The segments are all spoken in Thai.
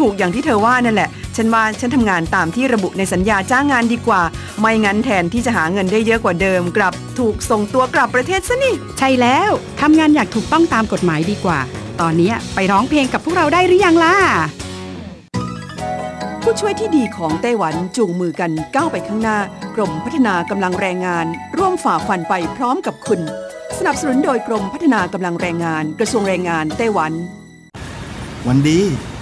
ถูกอย่างที่เธอว่านั่นแหละ ฉันว่าฉันทำงานตามที่ระบุในสัญญาจ้างงานดีกว่า ไม่งั้นแทนที่จะหาเงินได้เยอะกว่าเดิม กลับถูกส่งตัวกลับประเทศซะนี่ ใช่แล้วทำงานอยากถูกต้องตามกฎหมายดีกว่า ตอนนี้ไปร้องเพลงกับพวกเราได้หรือยังล่ะผู้ช่วยที่ดีของไต้หวันจูงมือกันก้าวไปข้างหน้า กรมพัฒนากำลังแรงงาน ร่วมฝ่าฟันไปพร้อมกับคุณ สนับสนุนโดยกรมพัฒนากำลังแรงงาน กระทรวงแรงงานไต้หวัน วันดี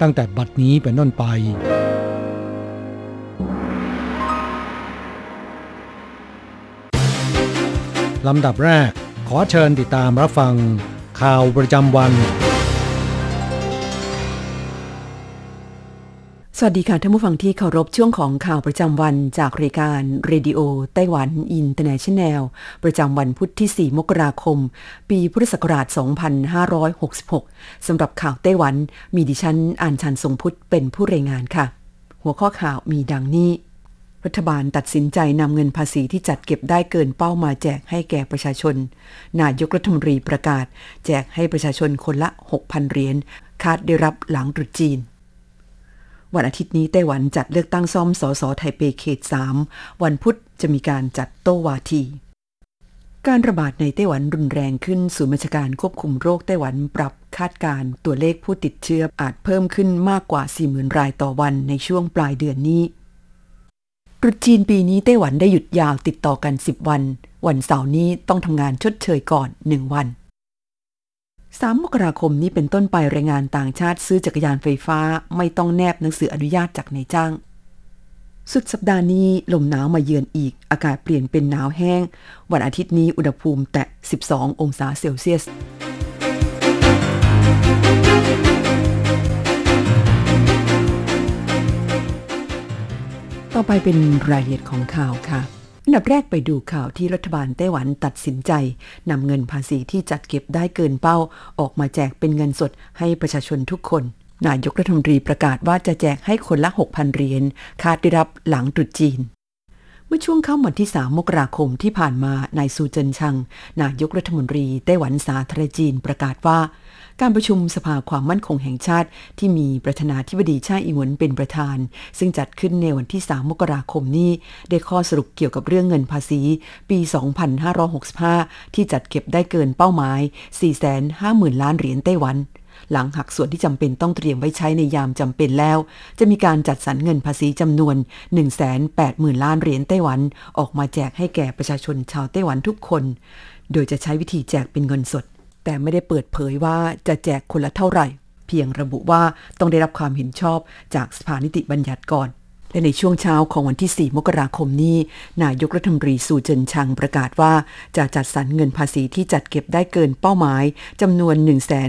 ตั้งแต่บัดนี้เป็นต้นไป ลำดับแรกขอเชิญติดตามรับฟังข่าวประจำวัน สวัสดีค่ะท่านผู้ฟังที่เคารพช่วงของข่าวประจำวันจากรายการเรดิโอTaiwan International ประจำวันพุธที่ 4 มกราคม ปีพุทธศักราช 2566 สำหรับข่าวไต้หวันมีดิฉันอัญชันทรงพุทธิ์เป็นผู้รายงานค่ะ หัวข้อข่าวมีดังนี้ รัฐบาลตัดสินใจนำเงินภาษีที่จัดเก็บได้เกินเป้ามาแจกให้แก่ประชาชน นายกรัฐมนตรีประกาศ แจกให้ประชาชนคนละ 6,000 เหรียญคาดได้รับหลังตรุษจีน วันอาทิตย์นี้ไต้หวันจัดเลือกตั้งซ่อมสสไทเปเขต 3 วันพุธจะมีการจัดโต้วาที การระบาดในไต้หวันรุนแรงขึ้นศูนย์บัญชาการควบคุมโรคไต้หวันปรับคาดการ์ตัวเลขผู้ติดเชื้ออาจเพิ่มขึ้นมากกว่า 40,000 รายต่อวันในช่วงปลายเดือนนี้ตรุษจีนปีนี้ไต้หวันได้หยุดยาวติดต่อกัน 10 วัน วันเสาร์นี้ต้องทำงานชดเชยก่อน 1 วัน 3 มกราคมนี้เป็นต้นไปแรงงานต่างชาติซื้อจักรยานไฟฟ้าไม่ต้องแนบหนังสืออนุญาตจากนายจ้าง สุดสัปดาห์นี้ลมหนาวมาเยือนอีก อากาศเปลี่ยนเป็นหนาวแห้ง วันอาทิตย์นี้อุณหภูมิแตะ 12 องศาเซลเซียสต่อไปเป็นรายละเอียดของข่าวค่ะ อันดับแรกไปดูข่าวที่รัฐบาลไต้หวันตัดสินใจนำเงินภาษีที่จัดเก็บได้เกินเป้า ออกมาแจกเป็นเงินสดให้ประชาชนทุกคน นายกรัฐมนตรีประกาศว่าจะแจกให้คนละ 6,000 เหรียญคาดได้รับหลังตรุษจีนเมื่อช่วงค่ำวันที่ 3 มกราคมที่ผ่านมา นายซูเจินชัง นายกรัฐมนตรีไต้หวันสาธารณจีนประกาศว่า การประชุมสภาความมั่นคงแห่งชาติ ที่มีประธานาธิบดีชาอิงวนเป็นประธาน ซึ่งจัดขึ้นในวันที่ 3 มกราคมนี้ ได้ข้อสรุปเกี่ยวกับเรื่องเงินภาษี ปี 2565 ที่จัดเก็บได้เกินเป้าหมาย 450,000 ล้านเหรียญไต้หวันหลังหักส่วนที่จำเป็นต้องเตรียมไว้ใช้ในยามจำเป็นแล้ว จะมีการจัดสรรเงินภาษีจำนวน 180,000 ล้านเหรียญไต้หวัน ออกมาแจกให้แก่ประชาชนชาวไต้หวันทุกคน โดยจะใช้วิธีแจกเป็นเงินสด แต่ไม่ได้เปิดเผยว่าจะแจกคนละเท่าไหร่ เพียงระบุว่าต้องได้รับความเห็นชอบจากสภานิติบัญญัติก่อน และในช่วงเช้าของวันที่ 4 มกราคมนี้ นายกรัฐมนตรีสูเจินชังประกาศว่า จะจัดสรรเงินภาษีที่จัดเก็บได้เกินเป้าหมายจำนวน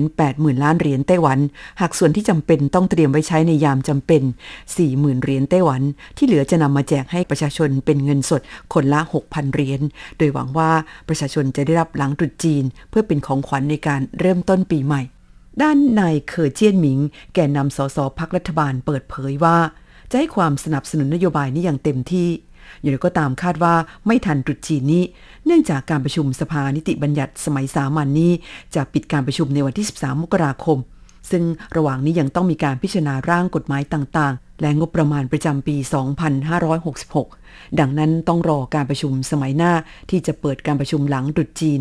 180,000 ล้านเหรียญไต้หวัน หากส่วนที่จำเป็นต้องเตรียมไว้ใช้ในยามจำเป็น 40,000 เหรียญไต้หวัน ที่เหลือจะนำมาแจกให้ประชาชนเป็นเงินสดคนละ 6,000 เหรียญ โดยหวังว่าประชาชนจะได้รับหลังตรุษจีน เพื่อเป็นของขวัญในการเริ่มต้นปีใหม่ ด้านนายเคอเจียนหมิง แกนนำสสพักรัฐบาลเปิดเผยว่า จะให้ความสนับสนุนนโยบายนี้อย่างเต็มที่ อย่างไรก็ตามคาดว่าไม่ทันตรุษจีนนี้ เนื่องจากการประชุมสภานิติบัญญัติสมัยสามัญนนี้ จะปิดการประชุมในวันที่ 13 มกราคม ซึ่งระหว่างนี้ยังต้องมีการพิจารณาร่างกฎหมายต่างๆ และงบประมาณประจำปี 2566 ดังนั้นต้องรอการประชุมสมัยหน้าที่จะเปิดการประชุมหลังตรุษจีน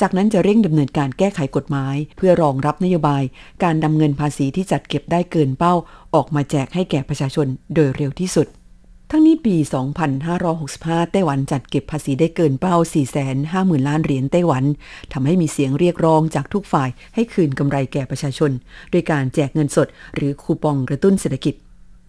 จากนั้นจะเร่งดำเนินการแก้ไขกฎหมาย เพื่อรองรับนโยบาย การนำเงินภาษีที่จัดเก็บได้เกินเป้า ออกมาแจกให้แก่ประชาชนโดยเร็วที่สุด ทั้งนี้ปี 2565 ไต้หวันจัดเก็บภาษีได้เกินเป้า 450,000 ล้านเหรียญไต้หวันทำให้มีเสียงเรียกร้องจากทุกฝ่ายให้คืนกำไรแก่ประชาชน โดยการแจกเงินสด หรือคูปองกระตุ้นเศรษฐกิจ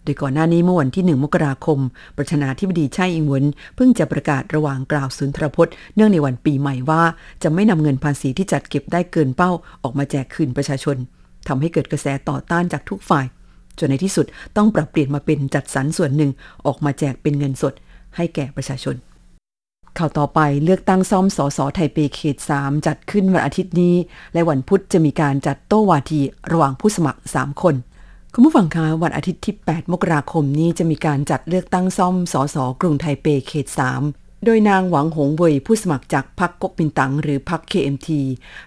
โดยก่อนหน้านี้เมื่อวันที่ 1 มกราคม ประธานาธิบดีไช่อิงเวินเพิ่งจะประกาศระหว่างกล่าวสุนทรพจน์เนื่องในวันปีใหม่ว่า จะไม่นำเงินภาษีที่จัดเก็บได้เกินเป้าออกมาแจกคืนประชาชนทำให้เกิดกระแสต่อต้านจากทุกฝ่าย จนในที่สุดต้องปรับเปลี่ยนมาเป็นจัดสรรส่วนหนึ่งออกมาแจกเป็นเงินสด ให้แก่ประชาชน ข่าวต่อไปเลือกตั้งซ่อมสอสอไทเปเขต 3 จัดขึ้นวันอาทิตย์นี้ และวันพุธจะมีการจัดโต้วาทีระหว่างผู้สมัคร 3 คน คุณผู้ฟังคะวันอาทิตย์ที่ 8 มกราคมนี้จะมีการจัดเลือกตั้งซ่อมสสกรุงไทเปเขต 3 โดยนางหวังหงเวยผู้สมัครจากพรรคก๊กมินตั๋งหรือพรรค KMT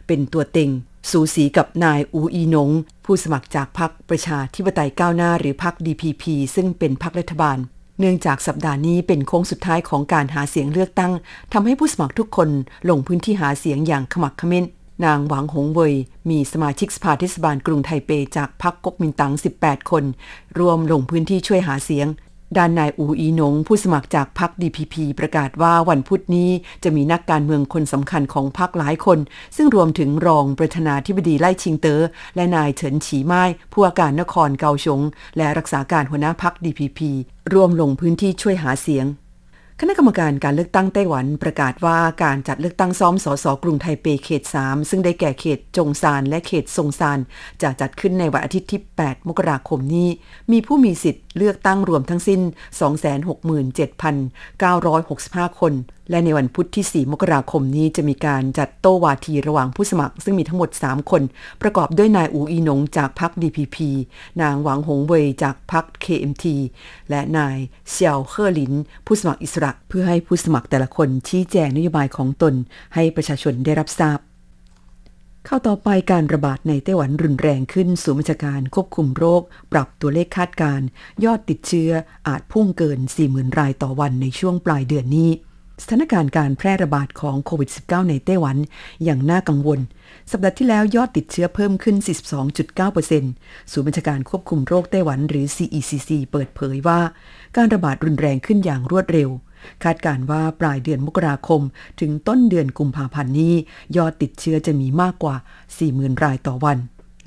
เป็นตัวเต็ง สูสีกับนายอูอีนง ผู้สมัครจากพรรคประชาธิปไตยก้าวหน้าหรือพรรค DPP ซึ่งเป็นพรรครัฐบาล เนื่องจากสัปดาห์นี้เป็นโค้งสุดท้ายของการหาเสียงเลือกตั้งทำให้ผู้สมัครทุกคนลงพื้นที่หาเสียงอย่างขมักขม้น นางหวังหงเวยมีสมาชิกสภาเทศบาลกรุงไทเปจากพรรคก๊กมินตั๋ง 18 คน รวมลงพื้นที่ช่วยหาเสียง ด้านนายอูอีหนง ผู้สมัครจากพรรค DPP ประกาศว่าวันพุธนี้จะมีนักการเมืองคนสำคัญของพรรคหลายคน ซึ่งรวมถึงรองประธานาธิบดีไล่ชิงเตอ๋อและนายเฉินฉีไม้ผู้ว่าการนครเกาชง และรักษาการหัวหน้าพรรค DPP รวมลงพื้นที่ช่วยหาเสียง คณะกรรมการการเลือกตั้งไต้หวันประกาศว่าการจัดเลือกตั้งซ้อมสสกรุงไทเปเขต 3 ซึ่งได้แก่เขตจงซานและเขตซงซาน จะจัดขึ้นในวันอาทิตย์ที่ 8 มกราคมนี้ มีผู้มีสิทธิ์เลือกตั้งรวมทั้งสิ้น 267,965 คน และในวันพุธที่ 4 มกราคมนี้จะมีการจัดโต้วาทีระหว่างผู้สมัคร ซึ่งมีทั้งหมด 3 คน ประกอบด้วยนายอู๋อี๋หนงจากพรรค DPP นางหวังหงเวยจากพรรค KMT และนายเซียวเคอร์ลิน ผู้สมัครอิสระ เพื่อให้ผู้สมัครแต่ละคนชี้แจงนโยบายของตน ให้ประชาชนได้รับทราบเข้าต่อไปการระบาดในไต้หวันรุนแรงขึ้นศูนย์บัญชาการควบคุมโรค ปรับตัวเลขคาดการณ์ยอดติดเชื้ออาจพุ่งเกิน 40,000 รายต่อวันในช่วงปลายเดือนนี้ สถานการณ์การแพร่ระบาดของโควิด -19 ในไต้หวันอย่างน่ากังวล สัปดาห์ที่แล้วยอดติดเชื้อเพิ่มขึ้น 42.9%ศูนย์บัญชาการควบคุมโรคไต้หวันหรือ CECC เปิดเผยว่า การระบาดรุนแรงขึ้นอย่างรวดเร็ว คาดการว่าปลายเดือนมกราคม ถึงต้นเดือนกุมภาพันธ์นี้ ยอดติดเชื้อจะมีมากกว่า 40,000 รายต่อวัน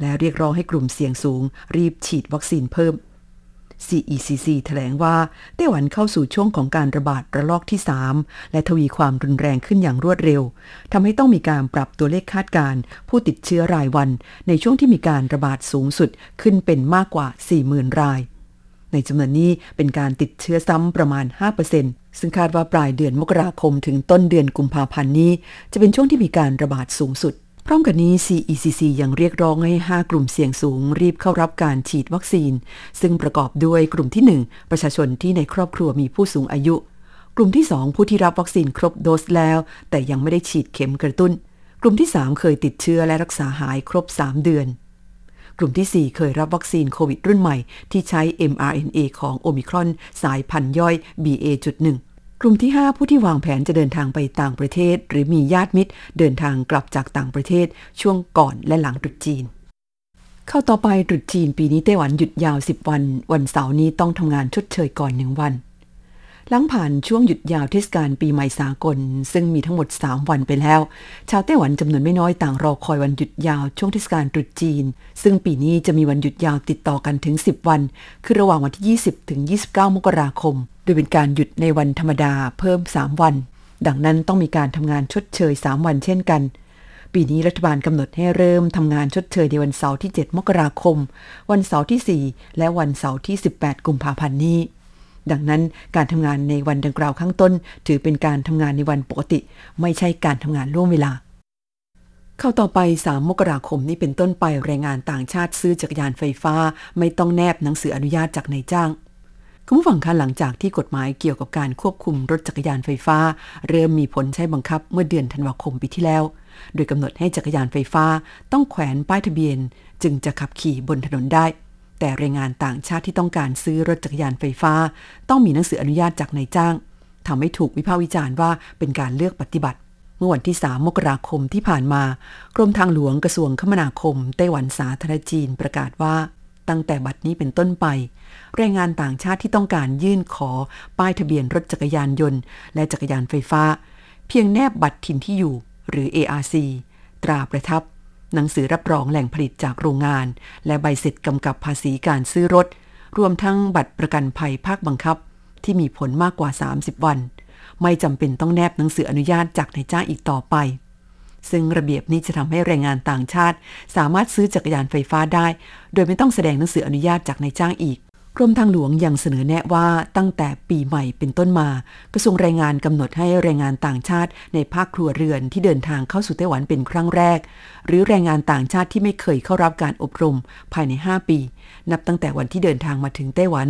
และเรียกร้องให้กลุ่มเสี่ยงสูง รีบฉีดวัคซีนเพิ่ม CECC แถลงว่าไต้หวันเข้าสู่ช่วงของการระบาดระลอกที่ 3 และทวีความรุนแรงขึ้นอย่างรวดเร็วทำให้ต้องมีการปรับตัวเลขคาดการณ์ผู้ติดเชื้อรายวัน ในช่วงที่มีการระบาดสูงสุดขึ้นเป็นมากกว่า 40,000 ราย ในจำนวนนี้เป็นการติดเชื้อซ้ำประมาณ 5%ซึ่งคาดว่าปลายเดือนมกราคมถึงต้นเดือนกุมภาพันธ์นี้ จะเป็นช่วงที่มีการระบาดสูงสุด พร้อมกันนี้ CECC ยังเรียกร้องให้ 5 กลุ่มเสี่ยงสูงรีบเข้ารับการฉีดวัคซีน ซึ่งประกอบด้วยกลุ่มที่ 1 ประชาชนที่ในครอบครัวมีผู้สูงอายุ กลุ่มที่ 2 ผู้ที่รับวัคซีนครบโดสแล้ว แต่ยังไม่ได้ฉีดเข็มกระตุ้น กลุ่มที่ 3 เคยติดเชื้อและรักษาหายครบ 3 เดือน กลุ่มที่ 4 เคยรับวัคซีนโควิดรุ่นใหม่ ที่ใช้ mRNA ของโอมิครอนสายพันธุ์ย่อย BA.1 กลุ่มที่ 5 ผู้ที่วางแผนจะเดินทางไปต่างประเทศ หรือมีญาติมิตร เดินทางกลับจากต่างประเทศ ช่วงก่อนและหลังตรุษจีน เข้าต่อไปตรุษจีนปีนี้ไต้หวันหยุดยาว 10 วัน วันเสาร์นี้ต้องทำงานชดเชยก่อนหนึ่งวัน หลังผ่านช่วงหยุดยาวเทศกาลปีใหม่สากล ซึ่งมีทั้งหมด 3 วันไปแล้ว ชาวไต้หวันจำนวนไม่น้อยต่างรอคอยวันหยุดยาวช่วงเทศกาลตรุษจีน ซึ่งปีนี้จะมีวันหยุดยาวติดต่อกันถึง 10 วัน คือระหว่างวันที่ 20 ถึง 29 มกราคม โดยเป็นการหยุดในวันธรรมดาเพิ่ม 3 วัน ดังนั้นต้องมีการทำงานชดเชย 3 วันเช่นกันปีนี้รัฐบาลกำหนดให้เริ่มทำงานชดเชยในวันเสาร์ที่ 7 มกราคม วันเสาร์ที่ 4 และวันเสาร์ที่ 18 กุมภาพันธ์นี้ ดังนั้นการทำงานในวันดังกล่าวข้างต้น ถือเป็นการทำงานในวันปกติ ไม่ใช่การทำงานล่วงเวลา เข้าต่อไป 3 มกราคมนี้เป็นต้นไปแรงงานต่างชาติซื้อจักรยานไฟฟ้า ไม่ต้องแนบหนังสืออนุญาตจากนายจ้างคุณผู้ฟังคะหลังจากที่กฎหมายเกี่ยวกับการควบคุมรถจักรยานไฟฟ้า เริ่มมีผลใช้บังคับเมื่อเดือนธันวาคมปีที่แล้ว โดยกำหนดให้จักรยานไฟฟ้าต้องแขวนป้ายทะเบียน จึงจะขับขี่บนถนนได้ แต่แรงงานต่างชาติที่ต้องการซื้อรถจักรยานไฟฟ้า ต้องมีหนังสืออนุญาตจากนายจ้างทำให้ถูกวิพากษ์วิจารณ์ว่าเป็นการเลือกปฏิบัติ เมื่อวันที่ 3 มกราคมที่ผ่านมา กรมทางหลวงกระทรวงคมนาคมไต้หวันสาธารณจีนประกาศว่า ตั้งแต่บัดนี้เป็นต้นไป แรงงานต่างชาติที่ต้องการยื่นขอ ป้ายทะเบียนรถจักรยานยนต์ และจักรยานไฟฟ้า เพียงแนบบัตรถิ่นที่อยู่ หรือ ARC ตราประทับ หนังสือรับรองแหล่งผลิตจากโรงงาน และใบเสร็จกำกับภาษีการซื้อรถ รวมทั้งบัตรประกันภัยภาคบังคับ ที่มีผลมากกว่า 30 วัน ไม่จำเป็นต้องแนบหนังสืออนุญาตจากนายจ้างอีกต่อไป ซึ่งระเบียบนี้จะทำให้แรงงานต่างชาติ สามารถซื้อจักรยานไฟฟ้าได้ โดยไม่ต้องแสดงหนังสืออนุญาตจากนายจ้างอีก กรมทางหลวงยังเสนอแนะว่าตั้งแต่ปีใหม่เป็นต้นมา กระทรวงแรงงานกำหนดให้แรงงานต่างชาติในภาคครัวเรือนที่เดินทางเข้าสู่ไต้หวันเป็นครั้งแรก หรือแรงงานต่างชาติที่ไม่เคยเข้ารับการอบรมภายใน 5 ปี นับตั้งแต่วันที่เดินทางมาถึงไต้หวัน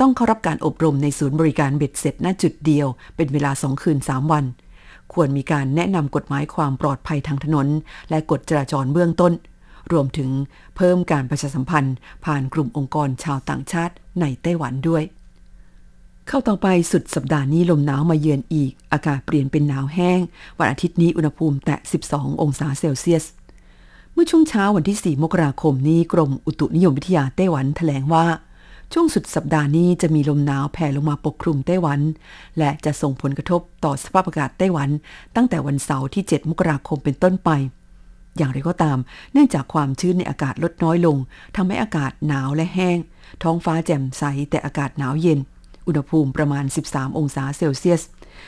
ต้องเข้ารับการอบรมในศูนย์บริการเบ็ดเสร็จณจุดเดียว เป็นเวลา 2 คืน 3 วัน ควรมีการแนะนำกฎหมายความปลอดภัยทางถนน และกฎจราจรเบื้องต้น รวมถึงเพิ่มการประชาสัมพันธ์ ผ่านกลุ่มองค์กรชาวต่างชาติในไต้หวันด้วย เข้าต่อไปสุดสัปดาห์นี้ลมหนาวมาเยือนอีก อากาศเปลี่ยนเป็นหนาวแห้ง วันอาทิตย์นี้อุณหภูมิแตะ 12 องศาเซลเซียสเมื่อช่วงเช้าวันที่ 4 มกราคมนี้กรมอุตุนิยมวิทยาไต้หวันแถลงว่า ช่วงสุดสัปดาห์นี้จะมีลมหนาวแผ่ลงมาปกคลุมไต้หวัน และจะส่งผลกระทบต่อสภาพอากาศไต้หวัน ตั้งแต่วันเสาร์ที่ 7 มกราคมเป็นต้นไป อย่างไรก็ตาม เนื่องจากความชื้นในอากาศลดน้อยลงทำให้อากาศหนาวและแห้ง ท้องฟ้าแจ่มใสแต่อากาศหนาวเย็น อุณหภูมิประมาณ 13 องศาเซลเซียส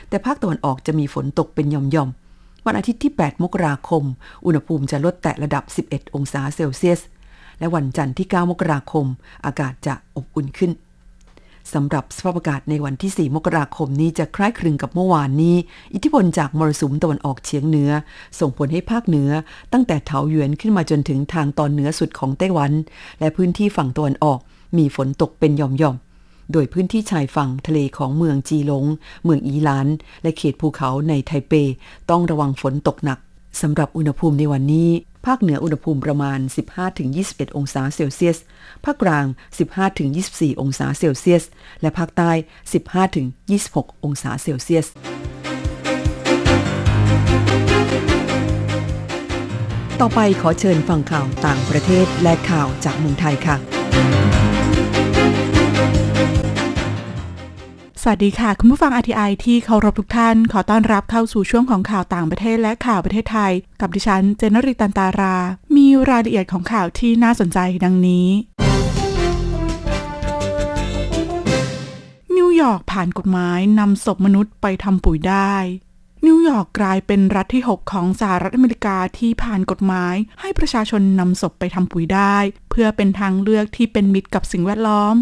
แต่ภาคตะวันออกจะมีฝนตกเป็นหย่อมๆ วันอาทิตย์ที่ 8 มกราคม อุณหภูมิจะลดแตะระดับ 11 องศาเซลเซียส และวันจันทร์ที่ 9 มกราคม อากาศจะอบอุ่นขึ้น สำหรับสภาพอากาศในวันที่ 4 มกราคมนี้จะคล้ายคลึงกับเมื่อวานนี้ อิทธิพลจากมรสุมตะวันออกเฉียงเหนือ ส่งผลให้ภาคเหนือ ตั้งแต่เถาหยวนขึ้นมาจนถึงทางตอนเหนือสุดของไต้หวัน และพื้นที่ฝั่งตะวันออก มีฝนตกเป็นหย่อมๆ โดยพื้นที่ชายฝั่งทะเลของเมืองจีหลง เมืองอีหลาน และเขตภูเขาในไทเป ต้องระวังฝนตกหนักสำหรับอุณหภูมิในวันนี้ ภาคเหนืออุณหภูมิประมาณ 15-21 องศาเซลเซียส ภาคกลาง 15-24 องศาเซลเซียส และภาคใต้ 15-26 องศาเซลเซียส ต่อไปขอเชิญฟังข่าวต่างประเทศและข่าวจากเมืองไทยค่ะ สวัสดีค่ะ คุณผู้ฟัง RTI ที่เคารพทุกท่าน ขอต้อนรับเข้าสู่ช่วงของข่าวต่างประเทศและข่าวประเทศไทย กับดิฉันเจนริตันตารา มีรายละเอียดของข่าวที่น่าสนใจดังนี้ นิวยอร์กผ่านกฎหมายนำศพมนุษย์ไปทำปุ๋ยได้ นิวยอร์กกลายเป็นรัฐที่ 6 ของสหรัฐอเมริกาที่ผ่านกฎหมาย ให้ประชาชนนำศพไปทำปุ๋ยได้ เพื่อเป็นทางเลือกที่เป็นมิตรกับสิ่งแวดล้อม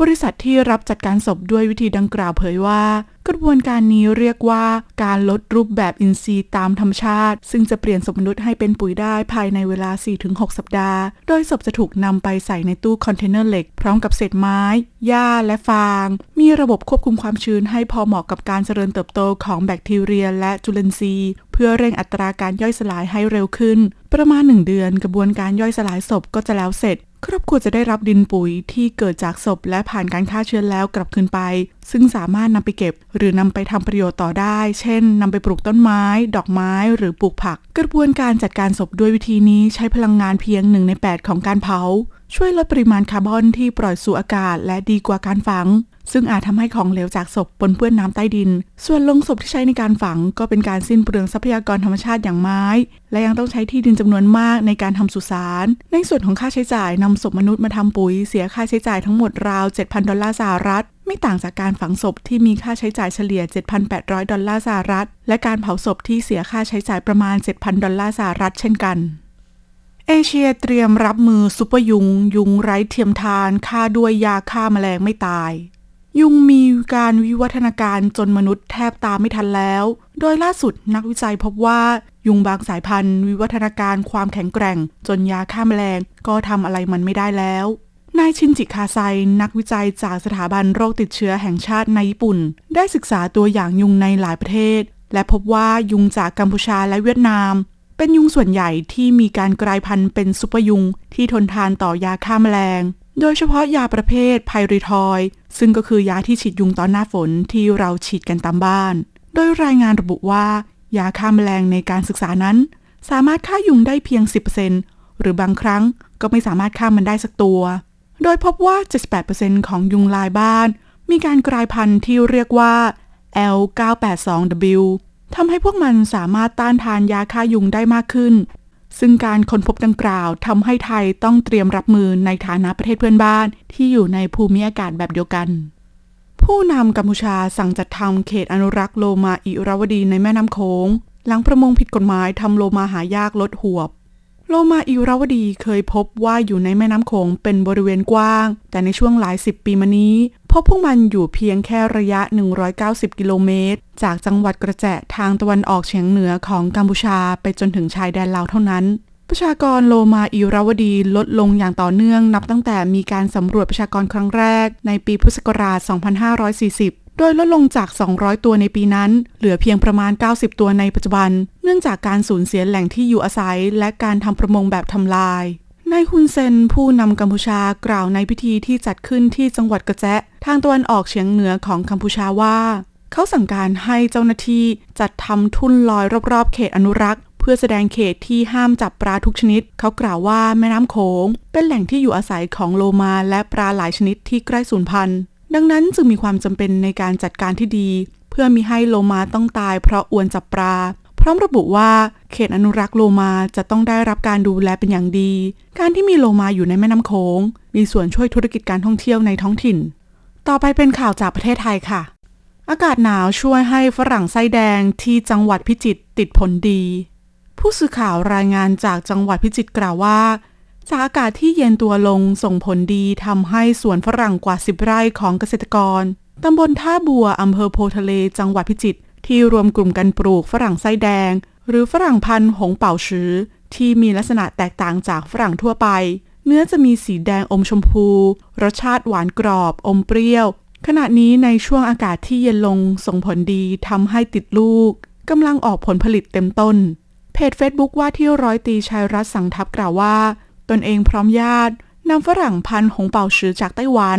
บริษัทที่รับจัดการศพด้วยวิธีดังกล่าวเผยว่า กระบวนการนี้เรียกว่าการลดรูปแบบอินทรีย์ตามธรรมชาติ ซึ่งจะเปลี่ยนศพมนุษย์ให้เป็นปุ๋ยได้ภายในเวลา 4-6 สัปดาห์ โดยศพจะถูกนำไปใส่ในตู้คอนเทนเนอร์เหล็ก พร้อมกับเศษไม้ หญ้าและฟาง มีระบบควบคุมความชื้นให้พอเหมาะกับการเจริญเติบโตของแบคทีเรีย และจุลินทรีย์ เพื่อเร่งอัตราการย่อยสลายให้เร็วขึ้น ประมาณ 1 เดือน กระบวนการย่อยสลายศพก็จะแล้วเสร็จ ครอบครัวจะได้รับดินปุ๋ยที่เกิดจากศพและผ่านการฆ่าเชื้อแล้วกลับคืนไป ซึ่งสามารถนำไปเก็บ หรือนำไปทำประโยชน์ต่อได้ เช่นนำไปปลูกต้นไม้ ดอกไม้หรือปลูกผัก กระบวนการจัดการศพด้วยวิธีนี้ใช้พลังงานเพียงหนึ่งใน 8 ของการเผา ช่วยลดปริมาณคาร์บอนที่ปล่อยสู่อากาศ และดีกว่าการฝัง ซึ่งอาจทำให้ของเหลวจากศพปนเปื้อนน้ำใต้ดิน ส่วนลงศพที่ใช้ในการฝังก็เป็นการสิ้นเปลืองทรัพยากรธรรมชาติอย่างไม้ และยังต้องใช้ที่ดินจำนวนมากในการทำสุสาน ในส่วนของค่าใช้จ่ายนำศพมนุษย์มาทำปุ๋ยเสียค่าใช้จ่ายทั้งหมดราว 7,000 ดอลลาร์สหรัฐ ไม่ต่างจากการฝังศพที่มีค่าใช้จ่ายเฉลี่ย 7,800 ดอลลาร์สหรัฐ และการเผาศพที่เสียค่าใช้จ่ายประมาณ 7,000 ดอลลาร์สหรัฐเช่นกันเอเชียเตรียมรับมือซุปเปอร์ยุง ยุงไร้เทียมทานฆ่าด้วยยาฆ่าแมลงไม่ตาย ยุงมีการวิวัฒนาการจนมนุษย์แทบตามไม่ทันแล้ว โดยล่าสุดนักวิจัยพบว่า ยุงบางสายพันธุ์ วิวัฒนาการความแข็งแกร่ง จนยาฆ่าแมลง ก็ทำอะไรมันไม่ได้แล้ว นายชินจิคาไซ นักวิจัยจากสถาบันโรคติดเชื้อแห่งชาติในญี่ปุ่น ได้ศึกษาตัวอย่างยุงในหลายประเทศ และพบว่ายุงจากกัมพูชาและเวียดนาม เป็นยุงส่วนใหญ่ที่มีการกลายพันธุ์เป็นซุปเปอร์ยุงที่ทนทานต่อยาฆ่าแมลง โดยเฉพาะยาประเภทไพริทอย ซึ่งก็คือยาที่ฉีดยุงตอนหน้าฝนที่เราฉีดกันตามบ้าน โดยรายงานระบุว่า ยาฆ่าแมลงในการศึกษานั้น สามารถฆ่ายุงได้เพียง 10%หรือบางครั้งก็ไม่สามารถฆ่ามันได้สักตัว โดยพบว่า 78%ของยุงลายบ้าน มีการกลายพันธุ์ที่เรียกว่า L982W ทำให้พวกมันสามารถต้านทานยาฆ่ายุงได้มากขึ้น ซึ่งการค้นพบดังกล่าวทำให้ไทยต้องเตรียมรับมือในฐานะประเทศเพื่อนบ้านที่อยู่ในภูมิอากาศแบบเดียวกัน ผู้นำกัมพูชาสั่งจัดทำเขตอนุรักษ์โลมาอิราวดีในแม่น้ำโขงหลังประมงผิดกฎหมายทำโลมาหายากลดหวบ โลมาอิราวดีเคยพบว่าอยู่ในแม่น้ำโขงเป็นบริเวณกว้าง แต่ในช่วงหลายสิบปีมานี้ พบพวกมันอยู่เพียงแค่ระยะ 190 กิโลเมตร จากจังหวัดกระแจทางตะวันออกเฉียงเหนือของกัมพูชาไปจนถึงชายแดนลาวเท่านั้น ประชากรโลมาอิราวดีลดลงอย่างต่อเนื่องนับตั้งแต่มีการสำรวจประชากรครั้งแรกในปีพุทธศักราช 2540 โดยลดลงจาก 200 ตัวในปีนั้น เหลือเพียงประมาณ 90 ตัวในปัจจุบัน เนื่องจากการสูญเสียแหล่งที่อยู่อาศัย และการทำประมงแบบทำลาย นายฮุนเซนผู้นำกัมพูชากล่าวในพิธีที่จัดขึ้นที่จังหวัดกระแจะทางตะวันออกเฉียงเหนือของกัมพูชาว่า เขาสั่งการให้เจ้าหน้าที่จัดทำทุ่นลอยรอบๆ เขตอนุรักษ์เพื่อแสดงเขตที่ห้ามจับปลาทุกชนิด เขากล่าวว่าแม่น้ำโขง เป็นแหล่งที่อยู่อาศัยของโลมาและปลาหลายชนิดที่ใกล้สูญพันธุ์ ดังนั้นจึงมีความจำเป็นในการจัดการที่ดี เพื่อมีให้โลมาต้องตายเพราะอวนจับปลาพร้อมระบุว่าเขตอนุรักษ์โลมาจะต้องได้รับการดูแลเป็นอย่างดี การที่มีโลมาอยู่ในแม่น้ำโขงมีส่วนช่วยธุรกิจการท่องเที่ยวในท้องถิ่น ต่อไปเป็นข่าวจากประเทศไทยค่ะ อากาศหนาวช่วยให้ฝรั่งไส้แดงที่จังหวัดพิจิตรติดผลดี ผู้สื่อข่าวรายงานจากจังหวัดพิจิตรกล่าวว่า จากอากาศที่เย็นตัวลงส่งผลดีทำให้สวนฝรั่งกว่า 10 ไร่ของเกษตรกรตำบลท่าบัวอำเภอโพทะเล จังหวัดพิจิตรที่รวมกลุ่มกันปลูกฝรั่งไส้แดง หรือฝรั่งพันธุ์หงเป่าชื้อ ที่มีลักษณะแตกต่างจากฝรั่งทั่วไป เนื้อจะมีสีแดงอมชมพู รสชาติหวานกรอบอมเปรี้ยว ขณะนี้ในช่วงอากาศที่เย็นลงส่งผลดีทำให้ติดลูกกำลังออกผลผลิตเต็มต้น เพจ Facebook ว่าที่ร้อยตีชัยรัฐสังทับกล่าวว่า นเองพร้อมญาตินำฝรั่งพันธุ์หงเป่าชือจากไต้หวัน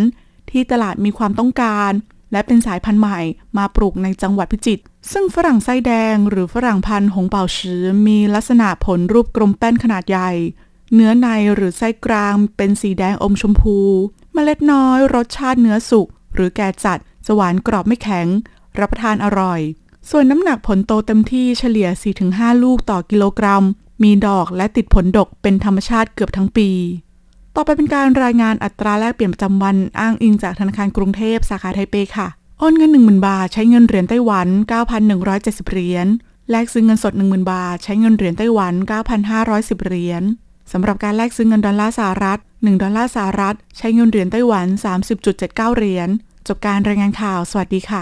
ที่ตลาดมีความต้องการ และเป็นสายพันธุ์ใหม่มาปลูกในจังหวัดพิจิตรซึ่งฝรั่งไส้แดงหรือฝรั่งพันธุ์หงเป่าชือมีลักษณะผลรูปกลมแป้นขนาดใหญ่ เนื้อในหรือไส้กลางเป็นสีแดงอมชมพู เมล็ดน้อยรสชาติเนื้อสุกหรือแก่จัดจะหวานกรอบไม่แข็ง รับประทานอร่อย ส่วนน้ำหนักผลโตเต็มที่เฉลี่ย 4-5 ลูกต่อกิโลกรัม มีดอกและติดผลดกเป็นธรรมชาติเกือบทั้งปี ต่อไปเป็นการรายงานอัตราแลกเปลี่ยนประจำวันอ้างอิงจากธนาคารกรุงเทพสาขาไทเปค่ะ โอนเงิน 10,000 บาท ใช้เงินเหรียญไต้หวัน 9,170 เหรียญ แลกซื้อเงินสด 10,000 บาท ใช้เงินเหรียญไต้หวัน 9,510 เหรียญสำหรับการแลกซื้อเงินดอลลาร์สหรัฐ 1 ดอลลาร์สหรัฐ ใช้เงินเหรียญไต้หวัน 30.79 เหรียญ จบการรายงานข่าว สวัสดีค่ะ